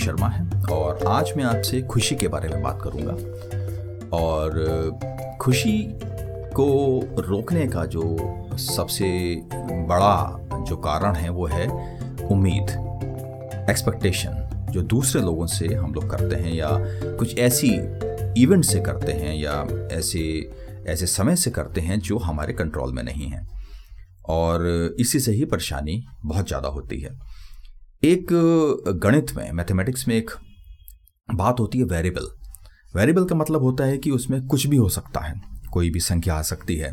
शर्मा है और आज मैं आपसे खुशी के बारे में बात करूँगा। और, खुशी को रोकने का जो सबसे बड़ा जो कारण है वो है उम्मीद एक्सपेक्टेशन जो दूसरे लोगों से हम लोग करते हैं या कुछ ऐसी इवेंट से करते हैं या ऐसे ऐसे समय से करते हैं जो हमारे कंट्रोल में नहीं है। और, इसी से ही परेशानी बहुत ज़्यादा होती है। एक गणित में मैथमेटिक्स में एक बात होती है वेरिएबल वेरिएबल का मतलब होता है कि उसमें कुछ भी हो सकता है, कोई भी संख्या आ सकती है.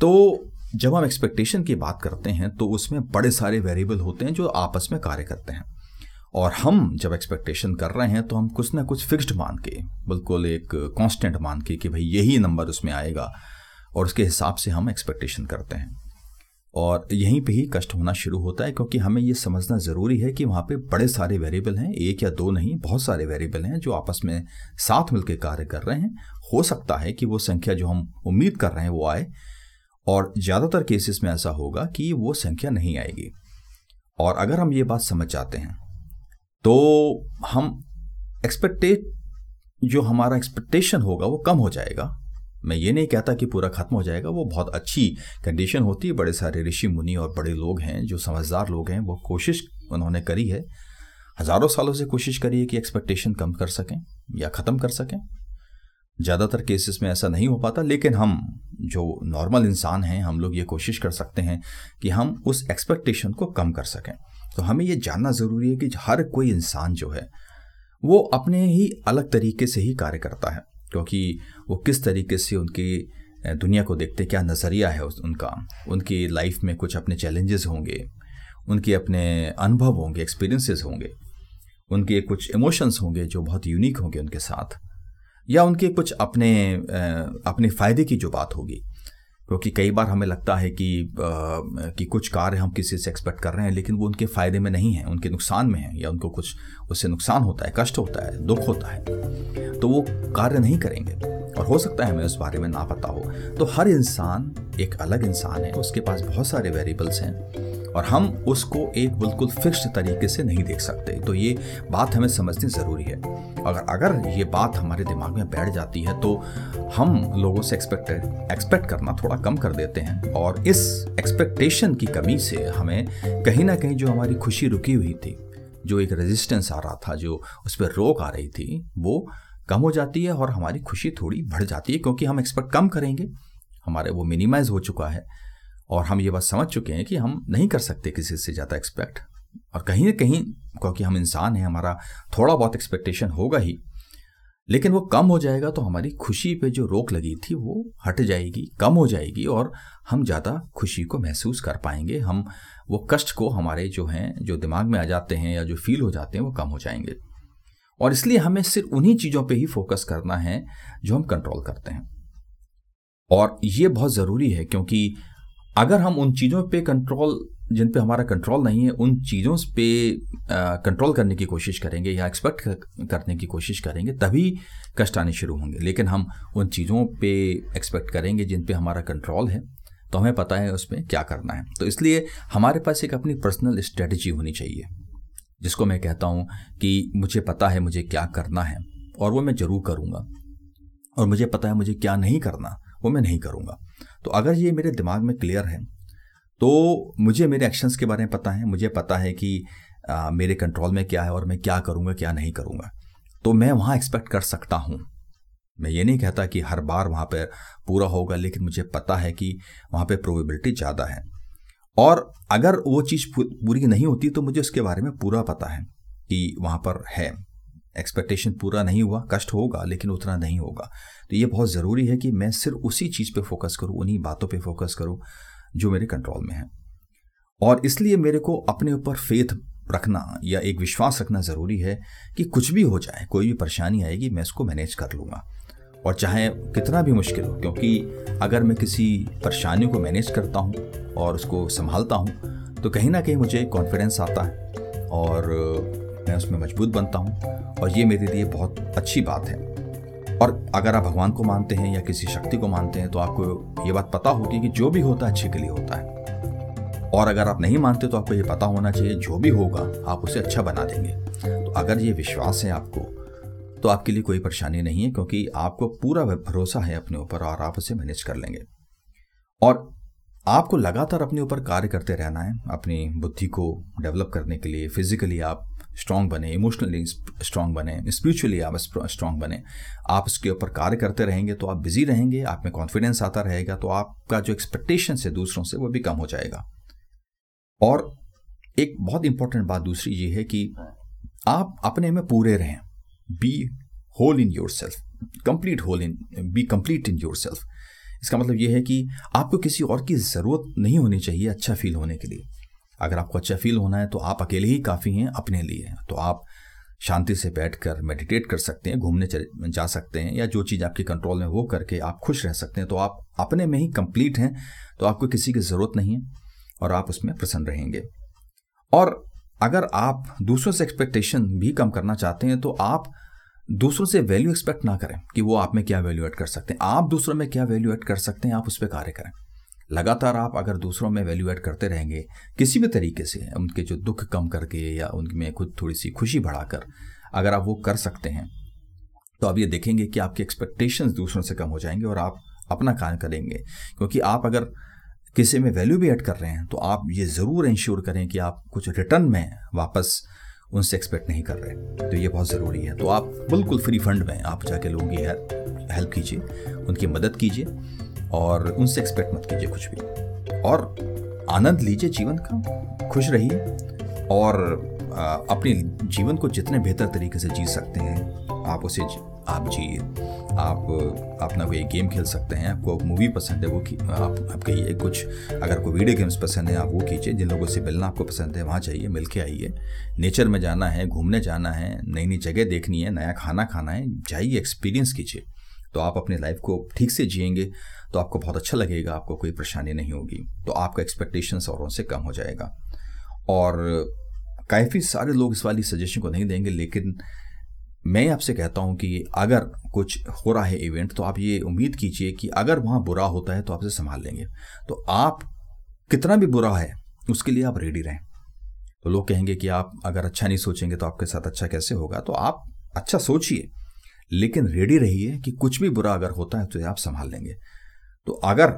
तो जब हम एक्सपेक्टेशन की बात करते हैं तो उसमें बड़े सारे वेरिएबल होते हैं जो आपस में कार्य करते हैं. और हम जब एक्सपेक्टेशन कर रहे हैं तो हम कुछ ना कुछ फिक्स्ड मान के, बिल्कुल एक कांस्टेंट मान के कि भाई यही नंबर उसमें आएगा, और उसके हिसाब से हम एक्सपेक्टेशन करते हैं. और यहीं पे ही कष्ट होना शुरू होता है, क्योंकि हमें ये समझना ज़रूरी है कि वहाँ पे बड़े सारे वेरिएबल हैं, एक या दो नहीं, बहुत सारे वेरिएबल हैं जो आपस में साथ मिलकर कार्य कर रहे हैं। हो सकता है कि वो संख्या जो हम उम्मीद कर रहे हैं वो आए, और ज़्यादातर केसेस में ऐसा होगा कि वो संख्या नहीं आएगी। और अगर हम ये बात समझ जाते हैं तो हम एक्सपेक्टेड जो हमारा एक्सपेक्टेशन होगा वो कम हो जाएगा। मैं ये नहीं कहता कि पूरा खत्म हो जाएगा, वो बहुत अच्छी कंडीशन होती है, बड़े सारे ऋषि मुनि और बड़े लोग हैं, जो समझदार लोग हैं, वो कोशिश उन्होंने करी है, हज़ारों सालों से कोशिश करी है कि एक्सपेक्टेशन कम कर सकें या ख़त्म कर सकें। ज़्यादातर केसेस में ऐसा नहीं हो पाता, लेकिन हम जो नॉर्मल इंसान हैं, हम लोग ये कोशिश कर सकते हैं कि हम उस एक्सपेक्टेशन को कम कर सकें। तो हमें ये जानना ज़रूरी है कि हर कोई इंसान जो है, वो अपने ही अलग तरीके से ही कार्य करता है, क्योंकि वो किस तरीके से उनकी दुनिया को देखते, क्या नज़रिया है उनका? उनकी लाइफ में कुछ अपने चैलेंजेस होंगे, उनके अपने अनुभव होंगे एक्सपीरियंसेस होंगे, उनके कुछ इमोशंस होंगे जो बहुत यूनिक होंगे उनके साथ, या उनके कुछ अपने अपने फ़ायदे की जो बात होगी। क्योंकि कई बार हमें लगता है कि कि कुछ कार्य हम किसी से एक्सपेक्ट कर रहे हैं, लेकिन वो उनके फ़ायदे में नहीं है, उनके नुकसान में है, या उनको कुछ, उससे नुकसान होता है, कष्ट होता है, दुख होता है तो वो कार्य नहीं करेंगे। और हो सकता है हमें उस बारे में ना पता हो। तो हर इंसान एक अलग इंसान है, उसके पास बहुत सारे वेरिएबल्स हैं और हम उसको एक बिल्कुल फिक्स्ड तरीके से नहीं देख सकते। तो ये बात हमें समझनी ज़रूरी है। अगर अगर ये बात हमारे दिमाग में बैठ जाती है तो हम लोगों से एक्सपेक्ट एक्सपेक्ट करना थोड़ा कम कर देते हैं और इस एक्सपेक्टेशन की कमी से हमें कहीं ना कहीं जो हमारी खुशी रुकी हुई थी, जो एक रेजिस्टेंस आ रहा था, जो उस पर रोक आ रही थी, वो कम हो जाती है और हमारी खुशी थोड़ी बढ़ जाती है क्योंकि हम एक्सपेक्ट कम करेंगे। हमारे वो मिनिमाइज हो चुका है और हम ये बात समझ चुके हैं कि हम नहीं कर सकते किसी से ज़्यादा एक्सपेक्ट और कहीं ना कहीं, क्योंकि हम इंसान हैं, हमारा थोड़ा बहुत एक्सपेक्टेशन होगा ही। लेकिन वो कम हो जाएगा तो हमारी खुशी पे जो रोक लगी थी वो हट जाएगी, कम हो जाएगी और हम ज़्यादा खुशी को महसूस कर पाएँगे। हम वो कष्ट को हमारे जो हैं, जो दिमाग में आ जाते हैं या जो फील हो जाते हैं वो कम हो जाएँगे। और इसलिए हमें सिर्फ़ उन्हीं चीज़ों पे ही फोकस करना है जो हम कंट्रोल करते हैं। और ये बहुत ज़रूरी है क्योंकि अगर हम उन चीज़ों पे कंट्रोल, जिन पे हमारा कंट्रोल नहीं है, उन चीज़ों पे कंट्रोल करने की कोशिश करेंगे या एक्सपेक्ट करने की कोशिश करेंगे, तभी कष्ट आने शुरू होंगे। लेकिन हम उन चीज़ों पे एक्सपेक्ट करेंगे जिन पे हमारा कंट्रोल है तो हमें पता है उसमें क्या करना है। तो इसलिए हमारे पास एक अपनी पर्सनल स्ट्रेटजी होनी चाहिए। जिसको मैं कहता हूँ कि मुझे पता है मुझे क्या करना है और वो मैं ज़रूर करूँगा। और मुझे पता है मुझे क्या नहीं करना वो मैं नहीं करूँगा। तो अगर ये मेरे दिमाग में क्लियर है तो मुझे मेरे एक्शंस के बारे में पता है मुझे पता है कि आ, मेरे कंट्रोल में क्या है और मैं क्या करूँगा क्या नहीं करूँगा। तो मैं वहाँ एक्सपेक्ट कर सकता हूँ। मैं ये नहीं कहता कि हर बार वहाँ पर पूरा होगा लेकिन मुझे पता है कि वहाँ पर प्रोबेबिलिटी ज़्यादा है। और अगर वो चीज़ पूरी नहीं होती तो मुझे उसके बारे में पूरा पता है कि वहाँ पर है। एक्सपेक्टेशन पूरा नहीं हुआ, कष्ट होगा, लेकिन उतना नहीं होगा। तो ये बहुत ज़रूरी है कि मैं सिर्फ़ उसी चीज़ पे फोकस करूँ, उन्हीं बातों पे फोकस करूँ, जो मेरे कंट्रोल में है। और इसलिए मेरे को अपने ऊपर फेथ रखना या एक विश्वास रखना ज़रूरी है कि कुछ भी हो जाए, कोई भी परेशानी आएगी, मैं इसको मैनेज कर लूँगा। और चाहे कितना भी मुश्किल हो, क्योंकि अगर मैं किसी परेशानी को मैनेज करता हूँ और उसको संभालता हूँ तो कहीं ना कहीं मुझे कॉन्फिडेंस आता है और मैं उसमें मज़बूत बनता हूँ और ये मेरे लिए बहुत अच्छी बात है। और अगर आप भगवान को मानते हैं या किसी शक्ति को मानते हैं तो आपको ये बात पता होगी कि जो भी होता है, अच्छे के लिए होता है। और अगर आप नहीं मानते तो आपको ये पता होना चाहिए, जो भी होगा, आप उसे अच्छा बना देंगे। तो अगर ये विश्वास है आपको तो आपके लिए कोई परेशानी नहीं है, क्योंकि आपको पूरा भरोसा है अपने ऊपर और आप उसे मैनेज कर लेंगे। और आपको लगातार अपने ऊपर कार्य करते रहना है, अपनी बुद्धि को डेवलप करने के लिए फिजिकली आप स्ट्रांग बने इमोशनली स्ट्रांग बने स्पिरिचुअली आप स्ट्रांग बने। आप उसके ऊपर कार्य करते रहेंगे तो आप बिज़ी रहेंगे, आप में कॉन्फिडेंस आता रहेगा तो आपका जो एक्सपेक्टेशन है दूसरों से वो भी कम हो जाएगा। और एक बहुत इंपॉर्टेंट बात दूसरी ये है कि आप अपने में पूरे रहें। Be whole in yourself complete whole in be complete in yourself इसका मतलब ये है कि आपको किसी और की ज़रूरत नहीं होनी चाहिए अच्छा फील होने के लिए। अगर आपको अच्छा फील होना है तो आप अकेले ही काफ़ी हैं अपने लिए। तो आप शांति से बैठकर मेडिटेट कर सकते हैं, घूमने जा सकते हैं, या जो चीज़ आपके कंट्रोल में वो करके आप खुश रह सकते हैं। तो आप अपने में ही कंप्लीट हैं तो आपको किसी की ज़रूरत नहीं है और आप उसमें प्रसन्न रहेंगे। और अगर आप दूसरों से एक्सपेक्टेशन भी कम करना चाहते हैं तो आप दूसरों से वैल्यू एक्सपेक्ट ना करें कि वो आप में क्या वैल्यू ऐड कर सकते हैं। आप दूसरों में क्या वैल्यू ऐड कर सकते हैं, आप उस पर कार्य करें। लगातार आप अगर दूसरों में वैल्यू ऐड करते रहेंगे, किसी भी तरीके से, उनके जो दुख कम करके या उनमें खुद थोड़ी सी खुशी बढ़ाकर अगर आप वो कर सकते हैं तो आप ये देखेंगे कि आपके एक्सपेक्टेशंस दूसरों से कम हो जाएँगे और आप अपना काम करेंगे। क्योंकि आप अगर किसी में वैल्यू भी ऐड कर रहे हैं तो आप ये ज़रूर इंश्योर करें कि आप कुछ रिटर्न में वापस उनसे एक्सपेक्ट नहीं कर रहे। तो ये बहुत ज़रूरी है। तो आप बिल्कुल फ्री फंड में आप जाके लोगों की हेल्प कीजिए, उनकी मदद कीजिए और उनसे एक्सपेक्ट मत कीजिए कुछ भी। और आनंद लीजिए जीवन का। खुश रहिए और अपने जीवन को जितने बेहतर तरीके से जी सकते हैं, आप उसे आप जिए आप, अपना कोई गेम खेल सकते हैं, आपको मूवी पसंद है, वो आप आप कहिए कुछ, अगर कोई वीडियो गेम्स पसंद है, आप वो कीजिए, जिन लोगों से मिलना आपको पसंद है, वहाँ जाइए मिल के आइए। नेचर में जाना है, घूमने जाना है नई नई जगह देखनी है, नया खाना खाना है, जाइए एक्सपीरियंस कीजिए। तो आप अपनी लाइफ को ठीक से जिएँगे तो आपको बहुत अच्छा लगेगा, आपको कोई परेशानी नहीं होगी तो आपका एक्सपेक्टेशंस औरों से कम हो जाएगा। और काफ़ी सारे लोग इस वाली सजेशन को नहीं देंगे, लेकिन मैं आपसे कहता हूँ कि अगर कुछ हो रहा है इवेंट तो आप ये उम्मीद कीजिए कि अगर वहाँ बुरा होता है तो आपसे संभाल लेंगे। तो आप कितना भी बुरा है, उसके लिए आप रेडी रहें। तो लोग कहेंगे कि आप अगर अच्छा नहीं सोचेंगे तो आपके साथ अच्छा कैसे होगा? तो आप अच्छा सोचिए, लेकिन रेडी रहिए कि कुछ भी बुरा अगर होता है तो आप संभाल लेंगे। तो अगर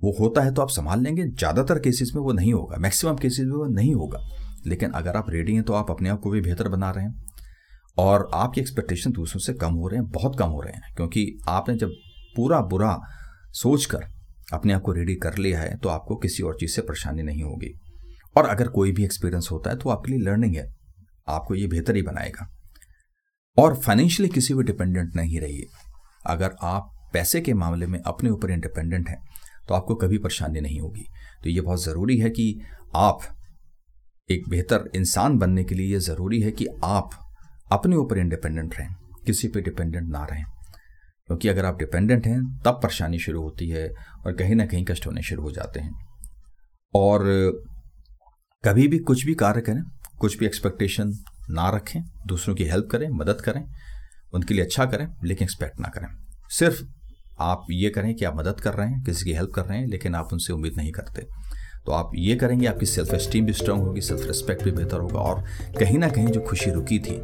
वो होता है तो आप संभाल लेंगे, ज़्यादातर केसेस में वो नहीं होगा मैक्सिमम केसेस में वो नहीं होगा। लेकिन अगर आप रेडी हैं तो आप अपने आप को भी बेहतर बना रहे हैं। और आपकी एक्सपेक्टेशन दूसरों से कम हो रहे हैं, बहुत कम हो रहे हैं, क्योंकि आपने जब पूरा बुरा सोचकर अपने आप को रेडी कर लिया है तो आपको किसी और चीज़ से परेशानी नहीं होगी। और अगर कोई भी एक्सपीरियंस होता है तो आपके लिए लर्निंग है, आपको ये बेहतर ही बनाएगा। और फाइनेंशियली किसी भी डिपेंडेंट नहीं रहिए। अगर आप पैसे के मामले में अपने ऊपर इंडिपेंडेंट हैं तो आपको कभी परेशानी नहीं होगी। तो ये बहुत ज़रूरी है कि आप एक बेहतर इंसान बनने के लिए ये ज़रूरी है कि आप अपने ऊपर इंडिपेंडेंट रहें, किसी पे डिपेंडेंट ना रहें। क्योंकि अगर आप डिपेंडेंट हैं, तब परेशानी शुरू होती है और कहीं ना कहीं कष्ट होने शुरू हो जाते हैं। और कभी भी कुछ भी कार्य करें, कुछ भी एक्सपेक्टेशन ना रखें, दूसरों की हेल्प करें, मदद करें, उनके लिए अच्छा करें, लेकिन एक्सपेक्ट ना करें। सिर्फ़ आप ये करें कि आप मदद कर रहे हैं, किसी की हेल्प कर रहे हैं, लेकिन आप उनसे उम्मीद नहीं करते। तो आप ये करेंगे, आपकी सेल्फ एस्टीम भी स्ट्रांग होगी सेल्फ रिस्पेक्ट भी बेहतर होगा और कहीं ना कहीं जो खुशी रुकी थी,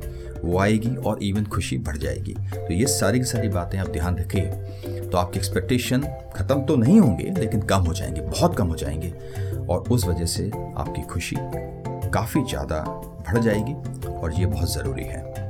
वो आएगी और इवन खुशी बढ़ जाएगी। तो ये सारी की सारी बातें आप ध्यान रखिए। तो आपकी एक्सपेक्टेशन ख़त्म तो नहीं होंगे, लेकिन कम हो जाएँगे, बहुत कम हो जाएँगे और उस वजह से आपकी खुशी काफ़ी ज़्यादा बढ़ जाएगी और ये बहुत ज़रूरी है।